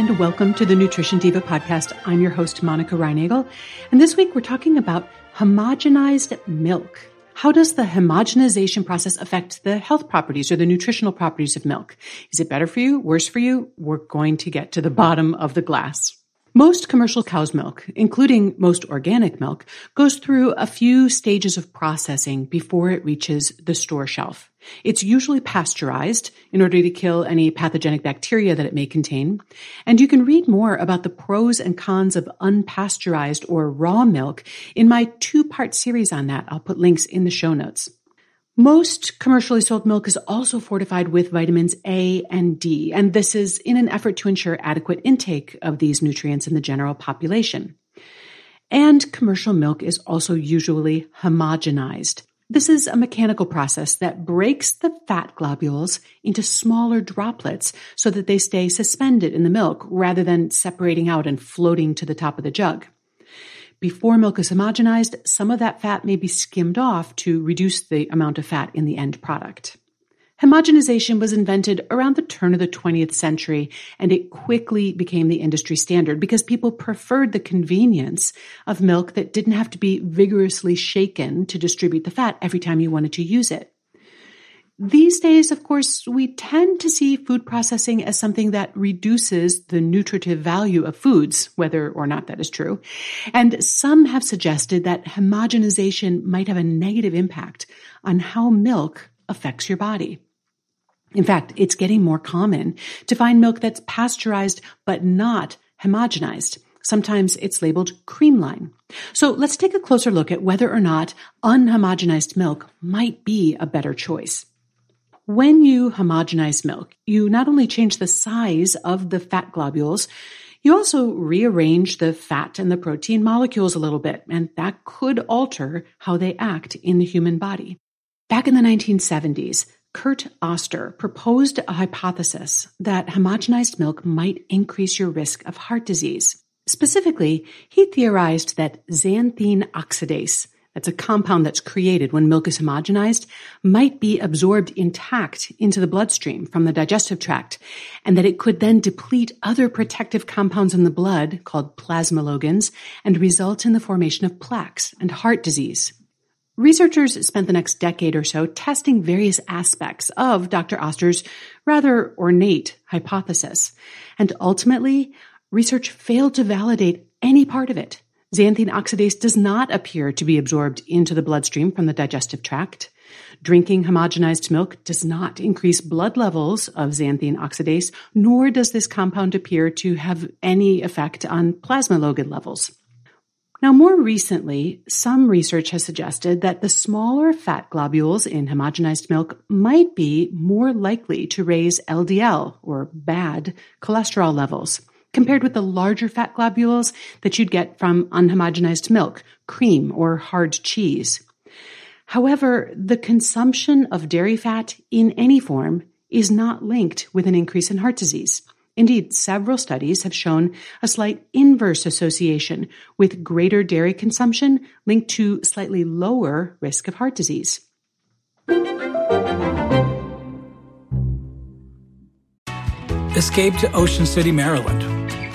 And welcome to the Nutrition Diva podcast. I'm your host, Monica Reinagel. And this week we're talking about homogenized milk. How does the homogenization process affect the health properties or the nutritional properties of milk? Is it better for you? Worse for you? We're going to get to the bottom of the glass. Most commercial cow's milk, including most organic milk, goes through a few stages of processing before it reaches the store shelf. It's usually pasteurized in order to kill any pathogenic bacteria that it may contain. And you can read more about the pros and cons of unpasteurized or raw milk in my two part series on that. I'll put links in the show notes. Most commercially sold milk is also fortified with vitamins A and D, and this is in an effort to ensure adequate intake of these nutrients in the general population. And commercial milk is also usually homogenized. This is a mechanical process that breaks the fat globules into smaller droplets so that they stay suspended in the milk rather than separating out and floating to the top of the jug. Before milk is homogenized, some of that fat may be skimmed off to reduce the amount of fat in the end product. Homogenization was invented around the turn of the 20th century, and it quickly became the industry standard because people preferred the convenience of milk that didn't have to be vigorously shaken to distribute the fat every time you wanted to use it. These days, of course, we tend to see food processing as something that reduces the nutritive value of foods, whether or not that is true. And some have suggested that homogenization might have a negative impact on how milk affects your body. In fact, it's getting more common to find milk that's pasteurized but not homogenized. Sometimes it's labeled creamline. So let's take a closer look at whether or not unhomogenized milk might be a better choice. When you homogenize milk, you not only change the size of the fat globules, you also rearrange the fat and the protein molecules a little bit, and that could alter how they act in the human body. Back in the 1970s, Kurt Oster proposed a hypothesis that homogenized milk might increase your risk of heart disease. Specifically, he theorized that xanthine oxidase, that's a compound that's created when milk is homogenized, might be absorbed intact into the bloodstream from the digestive tract, and that it could then deplete other protective compounds in the blood called plasmalogens and result in the formation of plaques and heart disease. Researchers spent the next decade or so testing various aspects of Dr. Oster's rather ornate hypothesis, and ultimately, research failed to validate any part of it. Xanthine oxidase does not appear to be absorbed into the bloodstream from the digestive tract. Drinking homogenized milk does not increase blood levels of xanthine oxidase, nor does this compound appear to have any effect on plasmalogen levels. Now, more recently, some research has suggested that the smaller fat globules in homogenized milk might be more likely to raise LDL, or bad, cholesterol levels compared with the larger fat globules that you'd get from unhomogenized milk, cream, or hard cheese. However, the consumption of dairy fat in any form is not linked with an increase in heart disease. Indeed, several studies have shown a slight inverse association with greater dairy consumption linked to slightly lower risk of heart disease. Escape to Ocean City, Maryland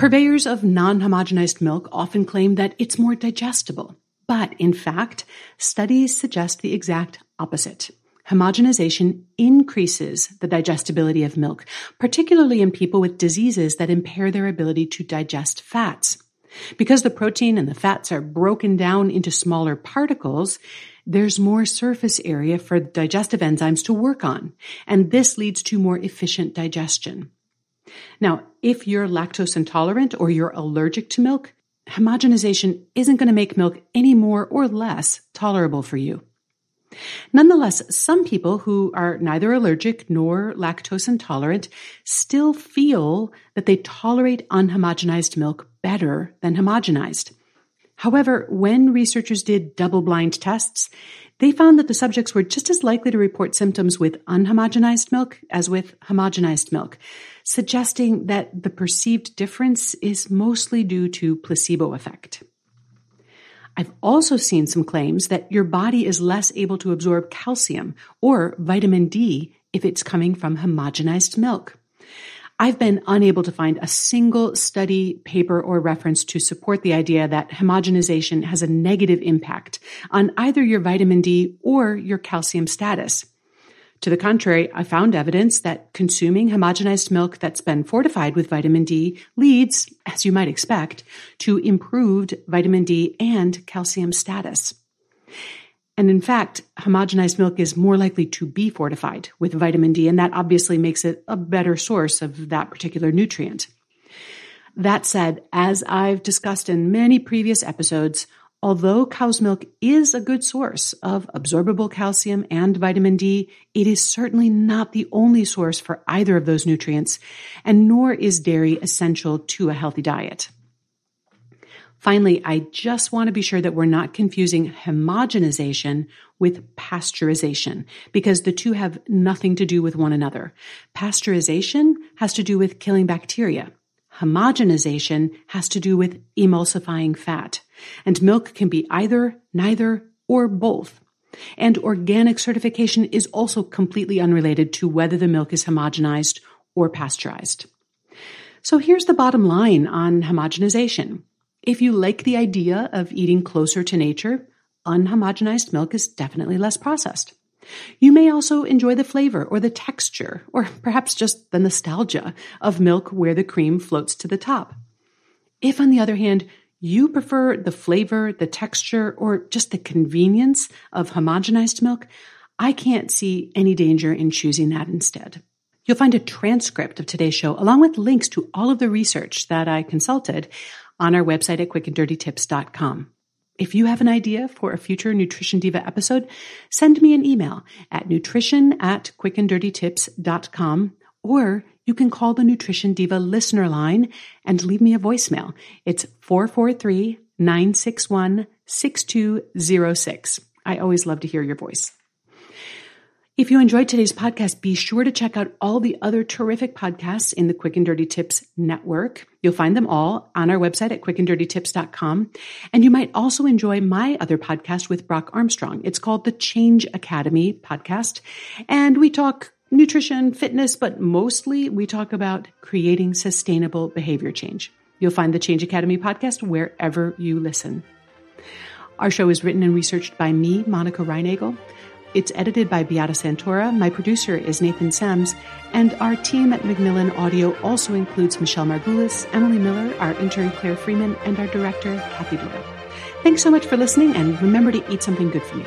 Purveyors of non homogenized milk often claim that it's more digestible. But in fact, studies suggest the exact opposite. Homogenization increases the digestibility of milk, particularly in people with diseases that impair their ability to digest fats. Because the protein and the fats are broken down into smaller particles, there's more surface area for digestive enzymes to work on, and this leads to more efficient digestion. Now, if you're lactose intolerant or you're allergic to milk, homogenization isn't going to make milk any more or less tolerable for you. Nonetheless, some people who are neither allergic nor lactose intolerant still feel that they tolerate unhomogenized milk better than homogenized. However, when researchers did double blind tests, they found that the subjects were just as likely to report symptoms with unhomogenized milk as with homogenized milk, suggesting that the perceived difference is mostly due to placebo effect. I've also seen some claims that your body is less able to absorb calcium or vitamin D if it's coming from homogenized milk. I've been unable to find a single study, paper, or reference to support the idea that homogenization has a negative impact on either your vitamin D or your calcium status. To the contrary, I found evidence that consuming homogenized milk that's been fortified with vitamin D leads, as you might expect, to improved vitamin D and calcium status. And in fact, homogenized milk is more likely to be fortified with vitamin D, and that obviously makes it a better source of that particular nutrient. That said, as I've discussed in many previous episodes, Although cow's milk is a good source of absorbable calcium and vitamin D, it is certainly not the only source for either of those nutrients, and nor is dairy essential to a healthy diet. Finally, I just want to be sure that we're not confusing homogenization with pasteurization because the two have nothing to do with one another. Pasteurization has to do with killing bacteria. Homogenization has to do with emulsifying fat. And milk can be either, neither, or both. And organic certification is also completely unrelated to whether the milk is homogenized or pasteurized. So here's the bottom line on homogenization. If you like the idea of eating closer to nature, unhomogenized milk is definitely less processed. You may also enjoy the flavor or the texture, or perhaps just the nostalgia of milk where the cream floats to the top. If, on the other hand, you prefer the flavor, the texture, or just the convenience of homogenized milk, I can't see any danger in choosing that instead. You'll find a transcript of today's show along with links to all of the research that I consulted on our website at quickanddirtytips.com. If you have an idea for a future Nutrition Diva episode, send me an email at nutrition at quickanddirtytips.com or you can call the Nutrition Diva listener line and leave me a voicemail. It's 443 961 6206. I always love to hear your voice. If you enjoyed today's podcast, be sure to check out all the other terrific podcasts in the Quick and Dirty Tips network. You'll find them all on our website at quickanddirtytips.com. And you might also enjoy my other podcast with Brock Armstrong. It's called the Change Academy podcast. And we talk nutrition, fitness, but mostly we talk about creating sustainable behavior change. You'll find the Change Academy podcast wherever you listen. Our show is written and researched by me, Monica Reinagel. It's edited by Beata Santora. My producer is Nathan Sams. And our team at Macmillan Audio also includes Michelle Margulis, Emily Miller, our intern Claire Freeman, and our director, Kathy Doyle. Thanks so much for listening, and remember to eat something good for me.